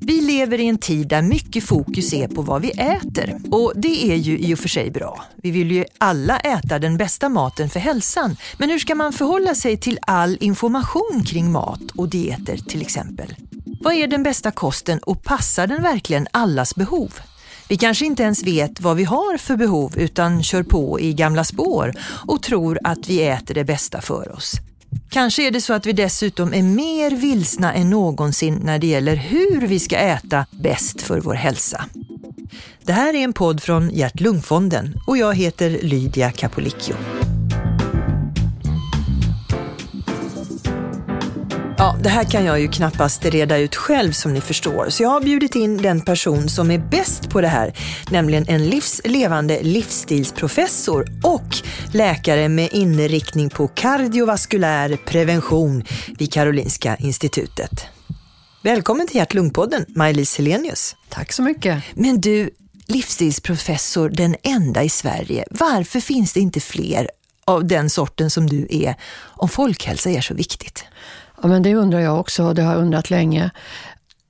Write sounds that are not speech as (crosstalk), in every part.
Vi lever i en tid där mycket fokus är på vad vi äter. Och det är ju i och för sig bra. Vi vill ju alla äta den bästa maten för hälsan. Men hur ska man förhålla sig till all information kring mat och dieter till exempel? Vad är den bästa kosten och passar den verkligen allas behov? Vi kanske inte ens vet vad vi har för behov utan kör på i gamla spår och tror att vi äter det bästa för oss. Kanske är det så att vi dessutom är mer vilsna än någonsin när det gäller hur vi ska äta bäst för vår hälsa. Det här är en podd från Hjärt-Lungfonden och jag heter Lydia Capolicchio. Ja, det här kan jag ju knappast reda ut själv som ni förstår, så jag har bjudit in den person som är bäst på det här, nämligen en livslevande livsstilsprofessor och läkare med inriktning på kardiovaskulär prevention vid Karolinska institutet. Välkommen till Hjärt-Lungpodden, Maj-Lis Helenius. Tack så mycket. Men du, livsstilsprofessor, den enda i Sverige. Varför finns det inte fler av den sorten som du är om folkhälsa är så viktigt? Ja, men det undrar jag också och det har jag undrat länge.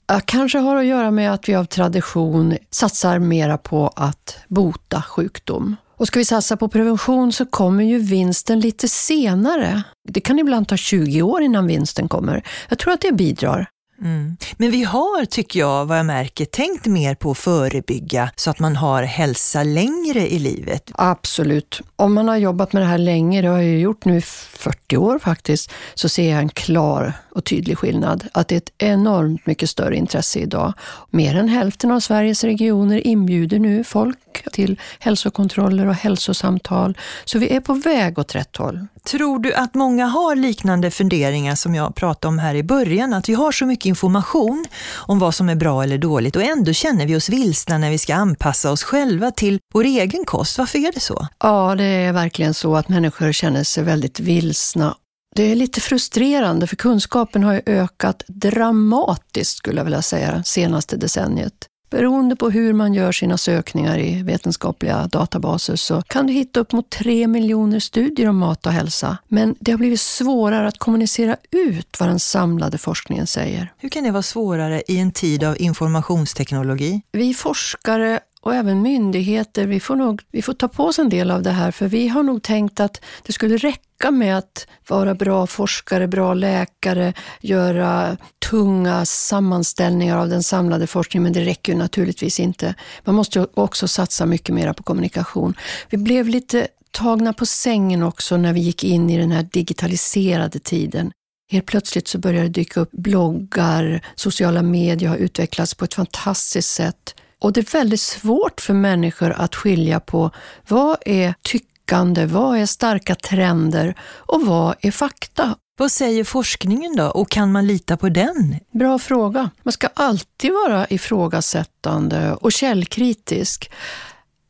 Jag kanske har att göra med att vi av tradition satsar mera på att bota sjukdom. Och ska vi satsa på prevention så kommer ju vinsten lite senare. Det kan ibland ta 20 år innan vinsten kommer. Jag tror att det bidrar. Mm. Men vi har, tycker jag, vad jag märker, tänkt mer på att förebygga så att man har hälsa längre i livet. Absolut. Om man har jobbat med det här länge, det har jag gjort nu i 40 år faktiskt, så ser jag en klar och tydlig skillnad. Att det är ett enormt mycket större intresse idag. Mer än hälften av Sveriges regioner inbjuder nu folk till hälsokontroller och hälsosamtal. Så vi är på väg åt rätt håll. Tror du att många har liknande funderingar som jag pratade om här i början? Att vi har så mycket information om vad som är bra eller dåligt och ändå känner vi oss vilsna när vi ska anpassa oss själva till vår egen kost. Varför är det så? Ja, det är verkligen så att människor känner sig väldigt vilsna det är lite frustrerande för kunskapen har ju ökat dramatiskt skulle jag vilja säga senaste decenniet. Beroende på hur man gör sina sökningar i vetenskapliga databaser så kan du hitta upp mot tre miljoner studier om mat och hälsa. Men det har blivit svårare att kommunicera ut vad den samlade forskningen säger. Hur kan det vara svårare i en tid av informationsteknologi? Vi forskare och även myndigheter, vi får, nog, vi får ta på oss en del av det här för vi har nog tänkt att det skulle räcka med att vara bra forskare, bra läkare, göra tunga sammanställningar av den samlade forskningen, men det räcker ju naturligtvis inte. Man måste också satsa mycket mer på kommunikation. Vi blev lite tagna på sängen också när vi gick in i den här digitaliserade tiden. Helt plötsligt så började det dyka upp bloggar, sociala medier har utvecklats på ett fantastiskt sätt. Och det är väldigt svårt för människor att skilja på vad är tyckande, vad är starka trender och vad är fakta. Vad säger forskningen då och kan man lita på den? Bra fråga. Man ska alltid vara ifrågasättande och källkritisk.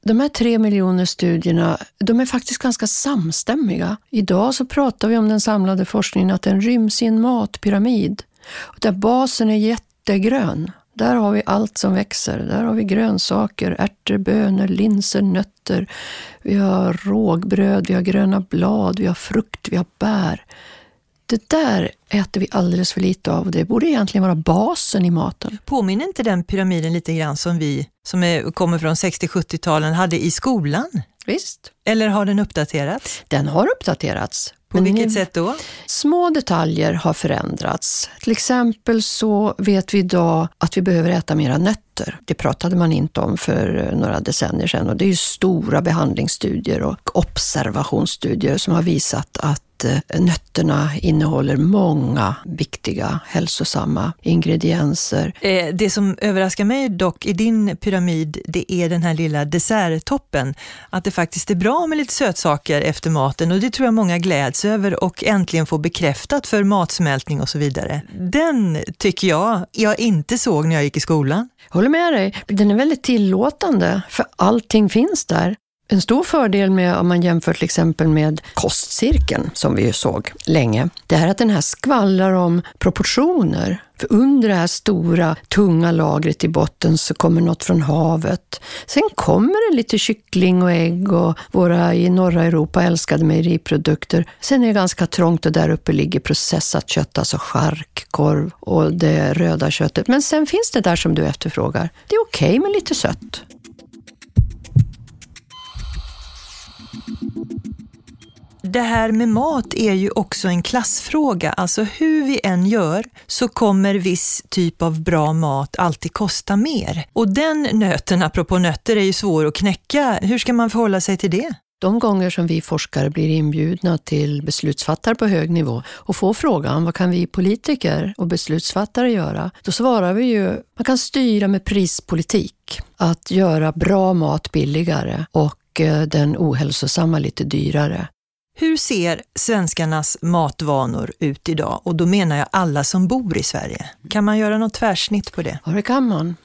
De här tre miljoner studierna, de är faktiskt ganska samstämmiga. Idag så pratar vi om den samlade forskningen att den ryms i en matpyramid där basen är jättegrön. Där har vi allt som växer. Där har vi grönsaker, ärtor, bönor, linser, nötter. Vi har rågbröd, vi har gröna blad, vi har frukt, vi har bär. Det där äter vi alldeles för lite av och det borde egentligen vara basen i maten. Påminner inte den pyramiden lite grann som vi som är, kommer från 60-70-talen hade i skolan? Visst. Eller har den uppdaterats? Den har uppdaterats. På vilket sätt då? Små detaljer har förändrats. Till exempel så vet vi idag att vi behöver äta mera nötter. Det pratade man inte om för några decennier sedan och det är ju stora behandlingsstudier och observationsstudier som har visat att Eh, nötterna innehåller många viktiga hälsosamma ingredienser. Eh, det som överraskar mig dock i din pyramid, det är den här lilla desserttoppen. Att det faktiskt är bra med lite sötsaker efter maten och det tror jag många gläds över och äntligen får bekräftat för matsmältning och så vidare. Den tycker jag jag inte såg när jag gick i skolan. Håller med dig. Den är väldigt tillåtande för allting finns där. En stor fördel med om man jämför till exempel med kostcirkeln, som vi ju såg länge, det är att den här skvallrar om proportioner. För under det här stora, tunga lagret i botten så kommer något från havet. Sen kommer det lite kyckling och ägg och våra i norra Europa älskade mejeriprodukter. Sen är det ganska trångt och där uppe ligger processat kött, alltså chark, korv och det röda köttet. Men sen finns det där som du efterfrågar. Det är okej okay med lite sött. Det här med mat är ju också en klassfråga. Alltså hur vi än gör så kommer viss typ av bra mat alltid kosta mer. Och den nöten, apropå nötter, är ju svår att knäcka. Hur ska man förhålla sig till det? De gånger som vi forskare blir inbjudna till beslutsfattare på hög nivå och får frågan vad kan vi politiker och beslutsfattare göra? Då svarar vi ju, man kan styra med prispolitik. Att göra bra mat billigare och eh, den ohälsosamma lite dyrare. Hur ser svenskarnas matvanor ut idag? Och då menar jag alla som bor i Sverige. Kan man göra något tvärsnitt på det? Ja, det kan man.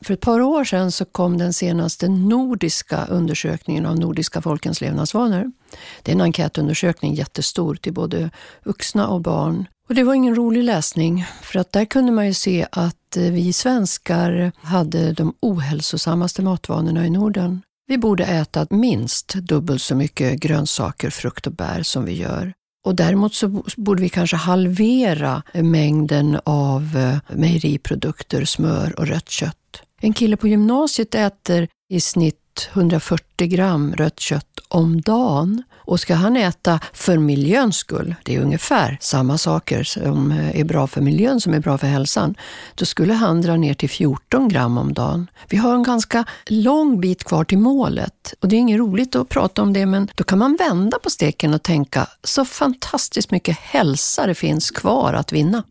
För ett par år sedan så kom den senaste nordiska undersökningen av nordiska folkens levnadsvanor. Det är en enkätundersökning, jättestor, till både vuxna och barn. Och det var ingen rolig läsning, för att där kunde man ju se att eh, vi svenskar hade de ohälsosammaste matvanorna i Norden. Vi borde äta minst dubbelt så mycket grönsaker, frukt och bär som vi gör. Och däremot så borde vi kanske halvera mängden av eh, mejeriprodukter, smör och rött kött. En kille på gymnasiet äter i snitt 140 gram rött kött om dagen. Och ska han äta för miljöns skull, det är ungefär samma saker som eh, är bra för miljön som är bra för hälsan, då skulle han dra ner till 14 gram om dagen. Vi har en ganska lång bit kvar till målet och det är inget roligt att prata om det, men då kan man vända på steken och tänka så fantastiskt mycket hälsa det finns kvar att vinna.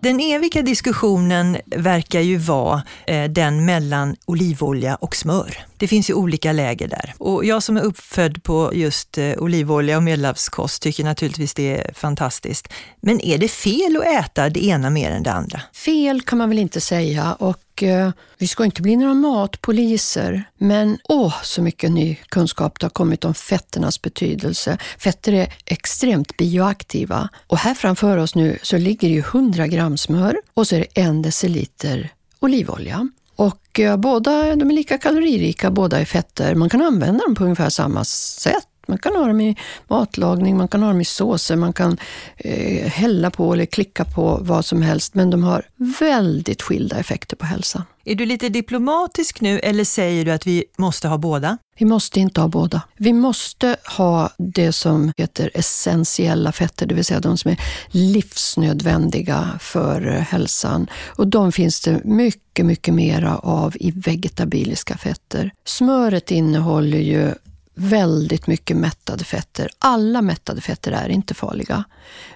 Den eviga diskussionen verkar ju vara eh, den mellan olivolja och smör. Det finns ju olika läger där. Och jag som är uppfödd på just eh, olivolja och medelhavskost tycker naturligtvis det är fantastiskt. Men är det fel att äta det ena mer än det andra? Fel kan man väl inte säga och eh, vi ska inte bli några matpoliser. Men åh, så mycket ny kunskap det har kommit om fetternas betydelse. Fetter är extremt bioaktiva och här framför oss nu så ligger ju 100 gram smör och så är det en deciliter olivolja. Och eh, båda de är lika kaloririka, båda är fetter. Man kan använda dem på ungefär samma sätt. Man kan ha dem i matlagning, man kan ha dem i såser, man kan eh, hälla på eller klicka på vad som helst. Men de har väldigt skilda effekter på hälsan. Är du lite diplomatisk nu eller säger du att vi måste ha båda? Vi måste inte ha båda. Vi måste ha det som heter essentiella fetter, det vill säga de som är livsnödvändiga för hälsan. Och de finns det mycket, mycket mera av i vegetabiliska fetter. Smöret innehåller ju väldigt mycket mättade fetter. Alla mättade fetter är inte farliga.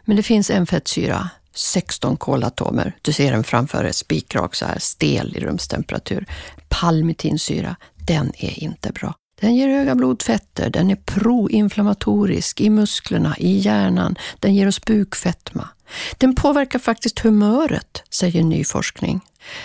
Men det finns en fettsyra, 16 kolatomer. Du ser den framför dig, spikrak så här, stel i rumstemperatur. Palmitinsyra, den är inte bra. Den ger höga blodfetter, den är proinflammatorisk i musklerna, i hjärnan, den ger oss bukfetma. Den påverkar faktiskt humöret, säger ny forskning.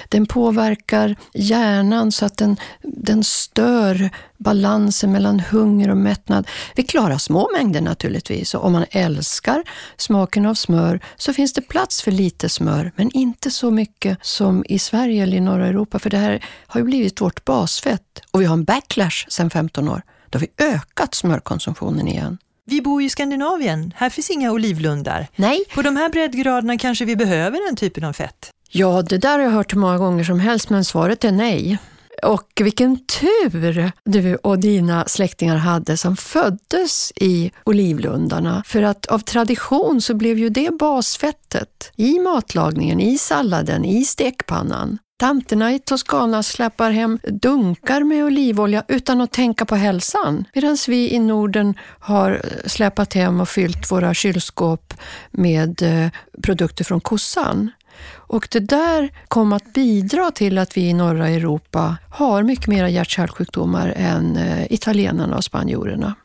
Den påverkar hjärnan så att den, den stör balansen mellan hunger och mättnad. Vi klarar små mängder naturligtvis och om man älskar smaken av smör så finns det plats för lite smör, men inte så mycket som i Sverige eller i norra Europa, för det här har ju blivit vårt basfett och vi har en backlash sedan 15 år. Då har vi ökat smörkonsumtionen igen. Vi bor ju i Skandinavien, här finns inga olivlundar. Nej. På de här breddgraderna kanske vi behöver den typen av fett? Ja, det där har jag hört hur många gånger som helst, men svaret är nej. Och vilken tur du och dina släktingar hade som föddes i olivlundarna. För att av tradition så blev ju det basfettet i matlagningen, i salladen, i stekpannan. Tanterna i Toscana släpar hem dunkar med olivolja utan att tänka på hälsan. Medan vi i Norden har släpat hem och fyllt våra kylskåp med eh, produkter från kossan. Och det där kom att bidra till att vi i norra Europa har mycket mer hjärt-kärlsjukdomar än eh, italienarna och spanjorerna.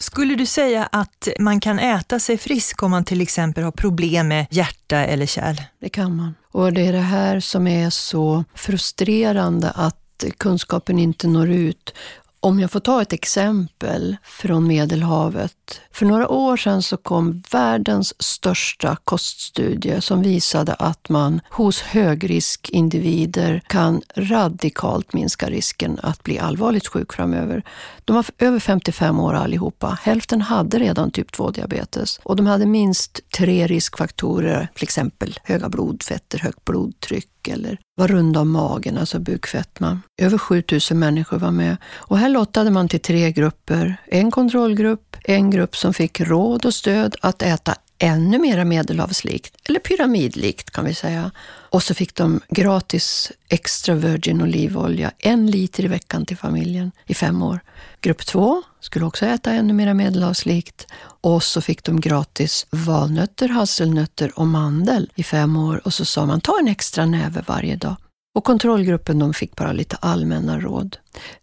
Skulle du säga att man kan äta sig frisk om man till exempel har problem med hjärta eller kärl? Det kan man. Och det är det här som är så frustrerande att kunskapen inte når ut om jag får ta ett exempel från Medelhavet. För några år sedan så kom världens största koststudie som visade att man hos högriskindivider kan radikalt minska risken att bli allvarligt sjuk framöver. De var över 55 år allihopa. Hälften hade redan typ 2-diabetes och de hade minst tre riskfaktorer, till exempel höga blodfetter, högt blodtryck eller var runda om magen, alltså bukfetma. Över 7000 människor var med och här lottade man till tre grupper. En kontrollgrupp, en grupp som fick råd och stöd att äta ännu mera medelhavslikt, eller pyramidlikt kan vi säga. Och så fick de gratis extra virgin olivolja, en liter i veckan till familjen i fem år. Grupp två skulle också äta ännu mera medelhavslikt och så fick de gratis valnötter, hasselnötter och mandel i fem år och så sa man ta en extra näve varje dag. Och kontrollgruppen de fick bara lite allmänna råd.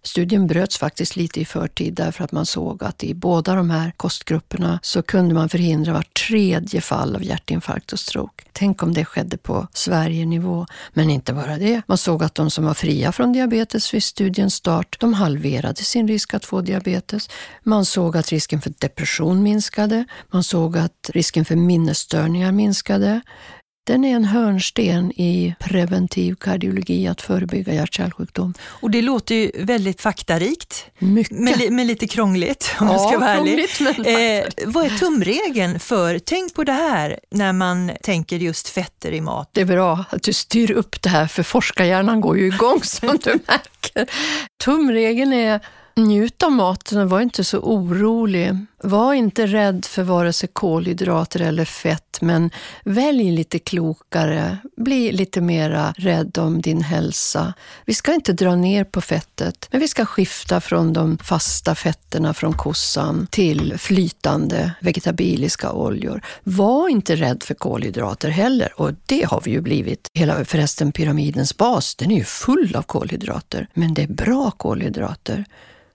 Studien bröts faktiskt lite i förtid därför att man såg att i båda de här kostgrupperna så kunde man förhindra var tredje fall av hjärtinfarkt och stroke. Tänk om det skedde på Sverige-nivå. Men inte bara det. Man såg att de som var fria från diabetes vid studiens start, de halverade sin risk att få diabetes. Man såg att risken för depression minskade. Man såg att risken för minnesstörningar minskade. Den är en hörnsten i preventiv kardiologi, att förebygga hjärt-kärlsjukdom. Och det låter ju väldigt faktarikt, men, men lite krångligt om ja, jag ska vara ärlig. Eh, vad är tumregeln för, tänk på det här när man tänker just fetter i mat? Det är bra att du styr upp det här, för forskarhjärnan går ju igång som du märker. (laughs) Tumregeln är njut av maten och var inte så orolig. Var inte rädd för vare sig kolhydrater eller fett, men välj lite klokare. Bli lite mera rädd om din hälsa. Vi ska inte dra ner på fettet, men vi ska skifta från de fasta fetterna från kossan till flytande vegetabiliska oljor. Var inte rädd för kolhydrater heller och det har vi ju blivit. Hela förresten pyramidens bas, den är ju full av kolhydrater, men det är bra kolhydrater.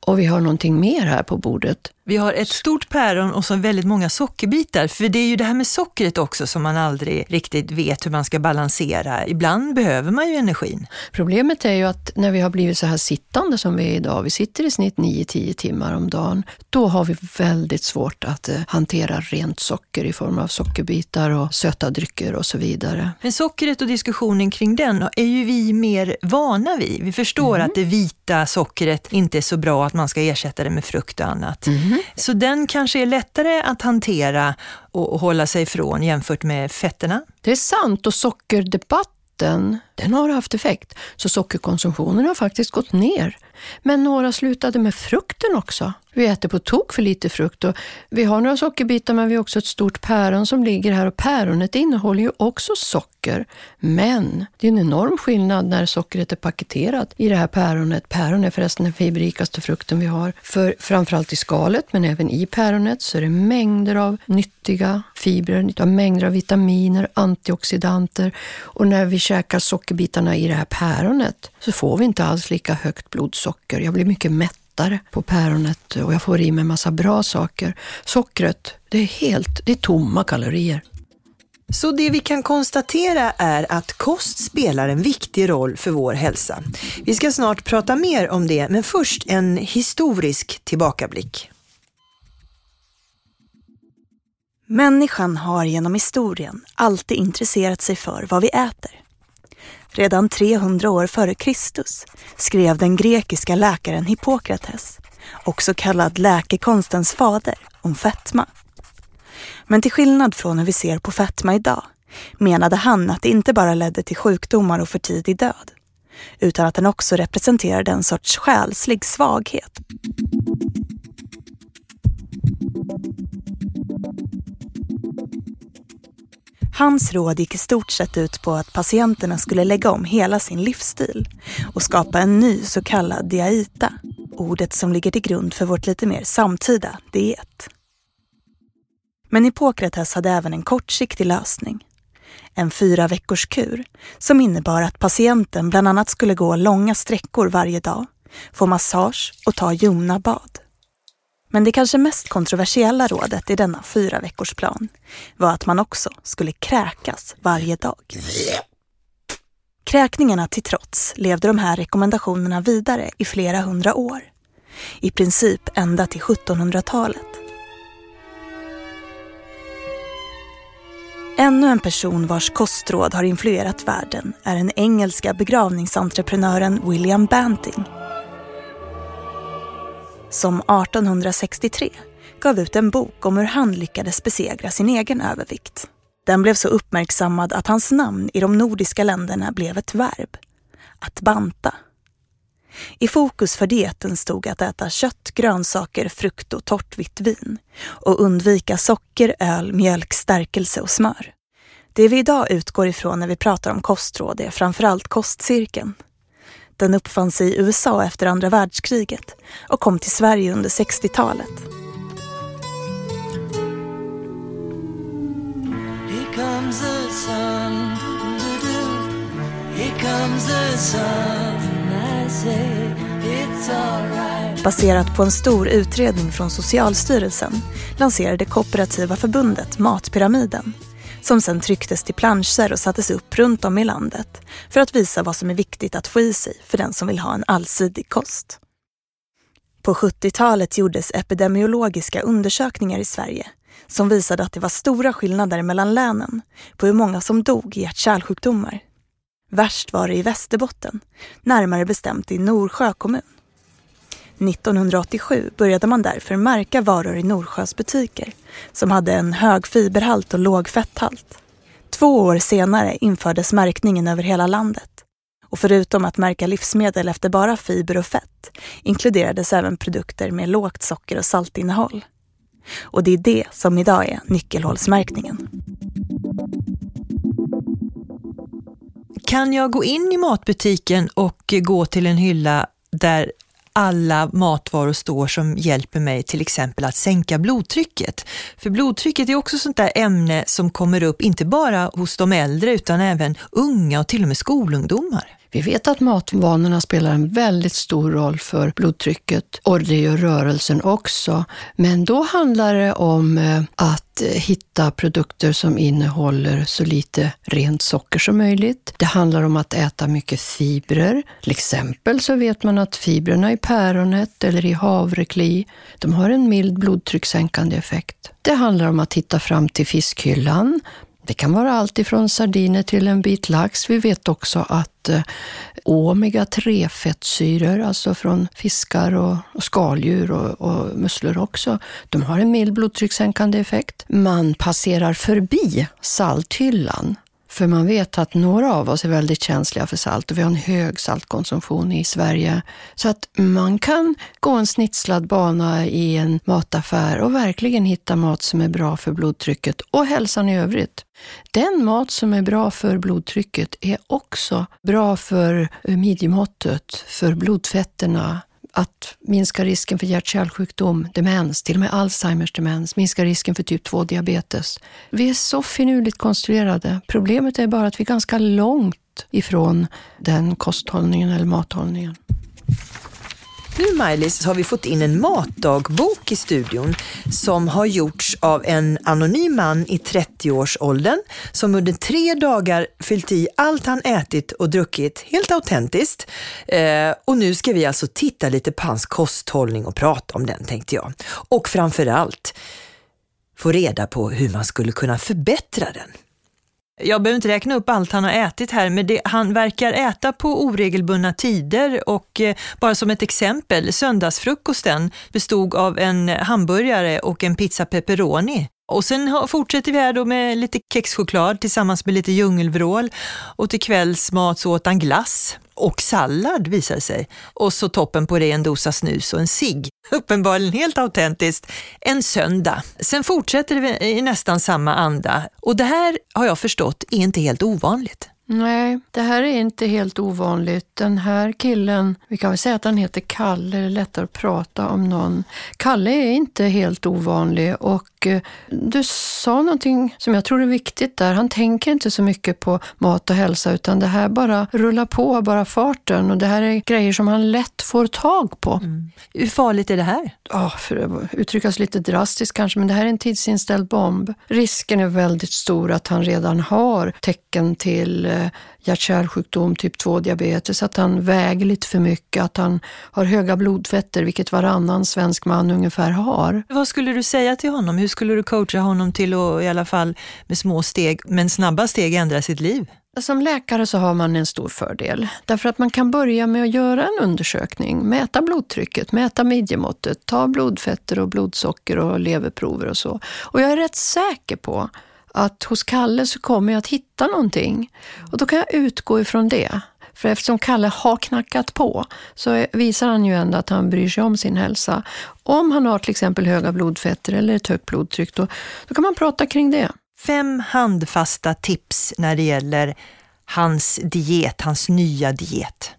Och vi har någonting mer här på bordet. Vi har ett stort päron och så väldigt många sockerbitar. För det är ju det här med sockret också som man aldrig riktigt vet hur man ska balansera. Ibland behöver man ju energin. Problemet är ju att när vi har blivit så här sittande som vi är idag, vi sitter i snitt 9-10 timmar om dagen, då har vi väldigt svårt att eh, hantera rent socker i form av sockerbitar och söta drycker och så vidare. Men sockret och diskussionen kring den är ju vi mer vana vid. Vi förstår mm. att det vita sockret inte är så bra, att man ska ersätta det med frukt och annat. Mm. Mm. Så den kanske är lättare att hantera och, hålla sig ifrån jämfört med fetterna? Det är sant och sockerdebatten den har haft effekt. Så sockerkonsumtionen har faktiskt gått ner. Men några slutade med frukten också. Vi äter på tok för lite frukt och vi har några sockerbitar men vi har också ett stort päron som ligger här och päronet innehåller ju också socker. Men det är en enorm skillnad när sockret är paketerat i det här päronet. Päron är förresten den fiberrikaste frukten vi har. För framförallt i skalet men även i päronet så är det mängder av nyttiga fibrer, mängder av vitaminer, antioxidanter och när vi käkar sockerbitarna i det här päronet så får vi inte alls lika högt blodsocker. Jag blir mycket mättare på päronet och jag får i mig massa bra saker. Sockret, det är helt, det är tomma kalorier. Så det vi kan konstatera är att kost spelar en viktig roll för vår hälsa. Vi ska snart prata mer om det, men först en historisk tillbakablick. Människan har genom historien alltid intresserat sig för vad vi äter. Redan 300 år före Kristus skrev den grekiska läkaren Hippokrates, också kallad läkekonstens fader, om fetma. Men till skillnad från hur vi ser på fetma idag menade han att det inte bara ledde till sjukdomar och för tidig död, utan att den också representerade en sorts själslig svaghet. Hans råd gick i stort sett ut på att patienterna skulle lägga om hela sin livsstil och skapa en ny så kallad diaita, ordet som ligger till grund för vårt lite mer samtida diet. Men Hippokrates hade även en kortsiktig lösning. En fyra veckors kur som innebar att patienten bland annat skulle gå långa sträckor varje dag, få massage och ta ljumna bad. Men det kanske mest kontroversiella rådet i denna fyra veckors plan var att man också skulle kräkas varje dag. Kräkningarna till trots levde de här rekommendationerna vidare i flera hundra år. I princip ända till 1700-talet. Ännu en person vars kostråd har influerat världen är den engelska begravningsentreprenören William Banting. Som 1863 gav ut en bok om hur han lyckades besegra sin egen övervikt. Den blev så uppmärksammad att hans namn i de nordiska länderna blev ett verb. Att banta. I fokus för dieten stod att äta kött, grönsaker, frukt och torrt vitt vin och undvika socker, öl, mjölk, stärkelse och smör. Det vi idag utgår ifrån när vi pratar om kostråd är framförallt kostcirkeln. Den uppfanns i USA efter andra världskriget och kom till Sverige under 60-talet. Here comes the sun, Here comes the sun. Baserat på en stor utredning från Socialstyrelsen lanserade Kooperativa förbundet Matpyramiden som sen trycktes till planscher och sattes upp runt om i landet för att visa vad som är viktigt att få i sig för den som vill ha en allsidig kost. På 70-talet gjordes epidemiologiska undersökningar i Sverige som visade att det var stora skillnader mellan länen på hur många som dog i hjärt-kärlsjukdomar. Värst var det i Västerbotten, närmare bestämt i Norsjö kommun. 1987 började man därför märka varor i Norsjös butiker som hade en hög fiberhalt och låg fetthalt. Två år senare infördes märkningen över hela landet. Och förutom att märka livsmedel efter bara fiber och fett inkluderades även produkter med lågt socker och saltinnehåll. Och det är det som idag är nyckelhålsmärkningen. Kan jag gå in i matbutiken och gå till en hylla där alla matvaror står som hjälper mig till exempel att sänka blodtrycket. För blodtrycket är också sånt där ämne som kommer upp inte bara hos de äldre utan även unga och till och med skolungdomar. Vi vet att matvanorna spelar en väldigt stor roll för blodtrycket och det gör rörelsen också. Men då handlar det om eh, att hitta produkter som innehåller så lite rent socker som möjligt. Det handlar om att äta mycket fibrer. Till exempel så vet man att fibrerna i päronet eller i havrekli, de har en mild blodtryckssänkande effekt. Det handlar om att hitta fram till fiskhyllan det kan vara allt ifrån sardiner till en bit lax. Vi vet också att eh, omega-3-fettsyror, alltså från fiskar och, och skaldjur och, och, musslor också, de har en mild blodtryckssänkande effekt. Man passerar förbi salthyllan för man vet att några av oss är väldigt känsliga för salt och vi har en hög saltkonsumtion i Sverige. Så att man kan gå en snitslad bana i en mataffär och verkligen hitta mat som är bra för blodtrycket och hälsan i övrigt. Den mat som är bra för blodtrycket är också bra för eh, midjemåttet, för blodfetterna, att minska risken för hjärt-kärlsjukdom, demens, till och med Alzheimers demens, minska risken för typ 2-diabetes. Vi är så finurligt konstruerade. Problemet är bara att vi är ganska långt ifrån den kosthållningen eller mathållningen. Nu Maj-Lis har vi fått in en matdagbok i studion som har gjorts av en anonym man i 30-årsåldern som under tre dagar fyllt i allt han ätit och druckit, helt autentiskt. Eh, och nu ska vi alltså titta lite på hans kosthållning och prata om den tänkte jag. Och framförallt få reda på hur man skulle kunna förbättra den. Jag behöver inte räkna upp allt han har ätit här, men det, han verkar äta på oregelbundna tider och eh, bara som ett exempel, söndagsfrukosten bestod av en hamburgare och en pizza pepperoni. Och sen fortsätter vi här då med lite kexchoklad tillsammans med lite djungelvrål och till kvällsmat så åt han glass och sallad visade sig. Och så toppen på det en dosa snus och en cigg. (laughs) Uppenbarligen helt autentiskt. En söndag. Sen fortsätter det i nästan samma anda. Och det här har jag förstått är inte helt ovanligt. Nej, det här är inte helt ovanligt. Den här killen, vi kan väl säga att han heter Kalle, det är lättare att prata om någon. Kalle är inte helt ovanlig och och eh, du sa någonting som jag tror är viktigt där. Han tänker inte så mycket på mat och hälsa utan det här bara rullar på, bara farten. Och det här är grejer som han lätt får tag på. Mm. Hur farligt är det här? Ja, för att uttryckas lite drastiskt kanske, men det här är en tidsinställd bomb. Risken är väldigt stor att han redan har tecken till eh, hjärt-kärlsjukdom, typ 2-diabetes, att han väger lite för mycket, att han har höga blodfetter, vilket varannan svensk man ungefär har. Vad skulle du säga till honom? Hur skulle du coacha honom till att i alla fall med små steg, men snabba steg ändra sitt liv? Som läkare så har man en stor fördel. Därför att man kan börja med att göra en undersökning, mäta blodtrycket, mäta midjemåttet, ta blodfetter och blodsocker och leverprover och så. Och jag är rätt säker på att hos Kalle så kommer jag att hitta någonting. Och då kan jag utgå ifrån det. För eftersom Kalle har knackat på så visar han ju ändå att han bryr sig om sin hälsa. Om han har till exempel höga blodfetter eller ett högt blodtryck, då, då kan man prata kring det. Fem handfasta tips när det gäller hans diet, hans nya diet.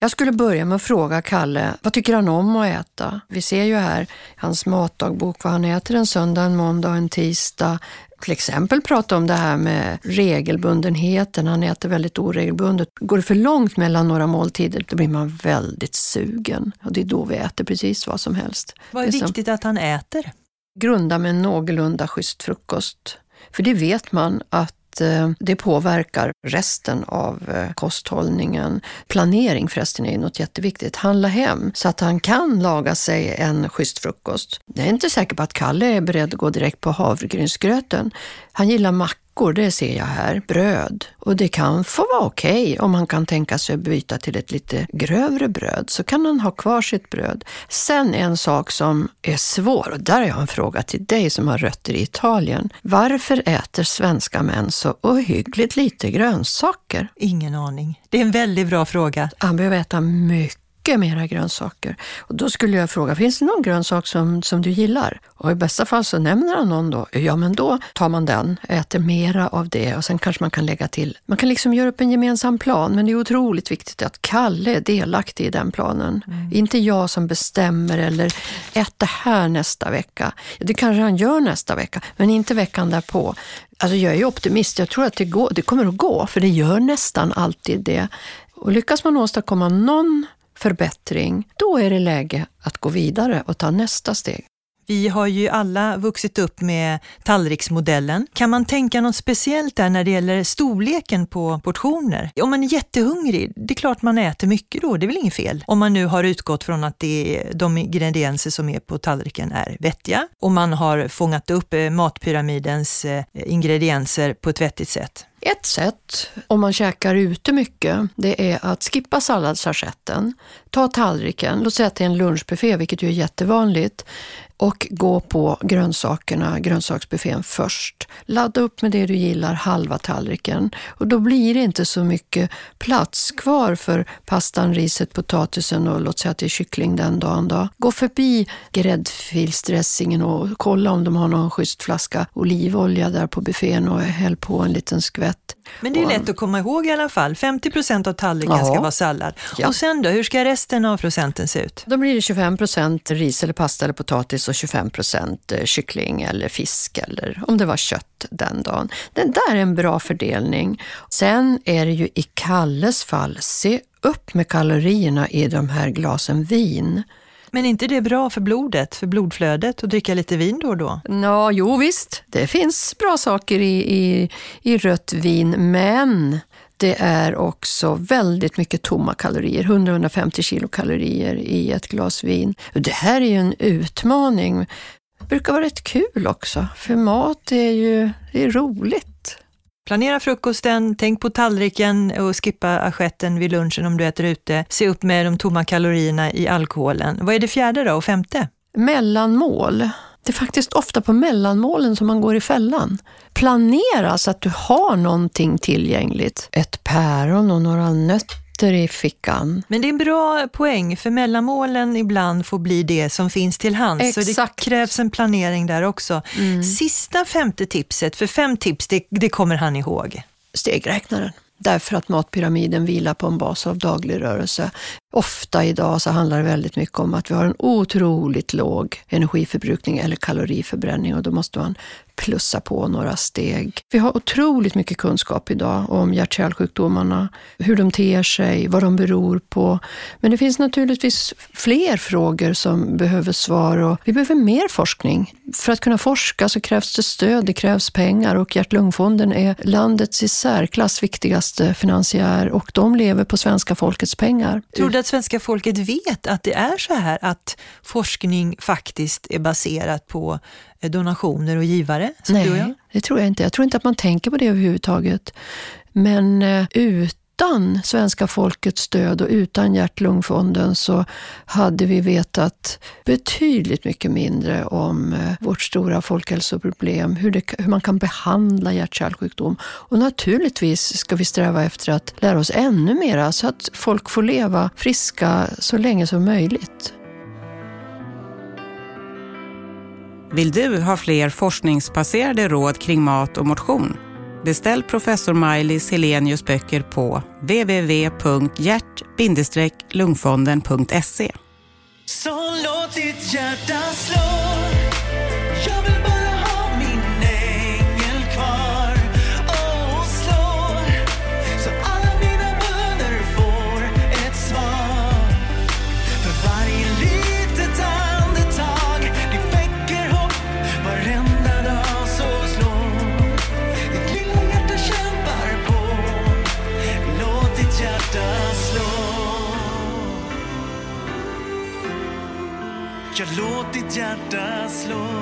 Jag skulle börja med att fråga Kalle, vad tycker han om att äta? Vi ser ju här hans matdagbok vad han äter en söndag, en måndag, en tisdag. Till exempel prata om det här med regelbundenheten. Han äter väldigt oregelbundet. Går det för långt mellan några måltider, då blir man väldigt sugen. Och det är då vi äter precis vad som helst. Vad är viktigt att han äter? Grunda med en någorlunda schysst frukost. För det vet man att Eh, det påverkar resten av eh, kosthållningen. Planering förresten är något jätteviktigt. Handla hem så att han kan laga sig en schysst frukost. Jag är inte säker på att Kalle är beredd att gå direkt på havregrynsgröten. Han gillar mack mackor, det ser jag här, bröd. Och det kan få vara okej okay om han kan tänka sig att byta till ett lite grövre bröd, så kan han ha kvar sitt bröd. Sen en sak som är svår, och där har jag en fråga till dig som har rötter i Italien. Varför äter svenska män så ohyggligt lite grönsaker? Ingen aning. Det är en väldigt bra fråga. Han behöver äta mycket mycket mera grönsaker. Och då skulle jag fråga, finns det någon grönsak som, som du gillar? Och i bästa fall så nämner han någon då. Ja, men då tar man den, äter mera av det och sen kanske man kan lägga till. Man kan liksom göra upp en gemensam plan, men det är otroligt viktigt att Kalle är delaktig i den planen. Mm. Inte jag som bestämmer eller ät det här nästa vecka. Det kanske han gör nästa vecka, men inte veckan därpå. Alltså jag är optimist, jag tror att det, går, det kommer att gå, för det gör nästan alltid det. Och lyckas man åstadkomma någon förbättring, då är det läge att gå vidare och ta nästa steg. Vi har ju alla vuxit upp med tallriksmodellen. Kan man tänka något speciellt där när det gäller storleken på portioner? Om man är jättehungrig, det är klart man äter mycket då, det är väl inget fel? Om man nu har utgått från att det är, de ingredienser som är på tallriken är vettiga och man har fångat upp eh, matpyramidens eh, ingredienser på ett vettigt sätt. Ett sätt, om man käkar ute mycket, det är att skippa salladsassietten, ta tallriken, låt säga att det är en lunchbuffé, vilket ju är jättevanligt, och gå på grönsakerna, grönsaksbuffén först. Ladda upp med det du gillar, halva tallriken. Och då blir det inte så mycket plats kvar för pastan, riset, potatisen och låt säga att det är kyckling den dagen. Då. Gå förbi gräddfilsdressingen och kolla om de har någon schysst flaska olivolja där på buffén och häll på en liten skvätt. Men det är lätt att komma ihåg i alla fall. 50 procent av tallriken ja. ska vara sallad. Ja. Och sen då, hur ska resten av procenten se ut? Då blir det 25 procent ris eller pasta eller potatis och 25 procent eh, kyckling eller fisk eller om det var kött den dagen. Den där är en bra fördelning. Sen är det ju i Kalles fall, se upp med kalorierna i de här glasen vin. Men är inte det bra för blodet, för blodflödet att dricka lite vin då och då? Ja, jo visst, det finns bra saker i, i, i rött vin, men det är också väldigt mycket tomma kalorier, 100-150 kilokalorier i ett glas vin. Det här är ju en utmaning. Det brukar vara rätt kul också, för mat är ju det är roligt. Planera frukosten, tänk på tallriken och skippa assietten vid lunchen om du äter ute. Se upp med de tomma kalorierna i alkoholen. Vad är det fjärde då och femte? Mellanmål. Det är faktiskt ofta på mellanmålen som man går i fällan. Planera så att du har någonting tillgängligt. Ett päron och några nötter sitter i fickan. Men det är en bra poäng, för mellanmålen ibland får bli det som finns till hands. Exakt. Så det krävs en planering där också. Mm. Sista femte tipset, för fem tips, det, det kommer han ihåg. Stegräknaren. Därför att matpyramiden vilar på en bas av daglig rörelse. Ofta idag så handlar det väldigt mycket om att vi har en otroligt låg energiförbrukning eller kaloriförbränning och då måste man plussa på några steg. Vi har otroligt mycket kunskap idag om hjärt-kärlsjukdomarna, hur de ter sig, vad de beror på. Men det finns naturligtvis fler frågor som behöver svar och vi behöver mer forskning. För att kunna forska så krävs det stöd, det krävs pengar och Hjärt-Lungfonden är landets i särklass viktigaste finansiär och de lever på svenska folkets pengar. Tror du att svenska folket vet att det är så här att forskning faktiskt är baserat på donationer och givare? Nej, det tror jag inte. Jag tror inte att man tänker på det överhuvudtaget. Men eh, utan svenska folkets stöd och utan Hjärt-Lungfonden så hade vi vetat betydligt mycket mindre om eh, vårt stora folkhälsoproblem, hur, det, hur man kan behandla hjärt-kärlsjukdom. Och naturligtvis ska vi sträva efter att lära oss ännu mera så att folk får leva friska så länge som möjligt. Vill du ha fler forskningsbaserade råd kring mat och motion? Beställ professor Maj-Lis Helenius böcker på www.hjärt-lungfonden.se. Så låt ditt hjärta slå hjärta slår.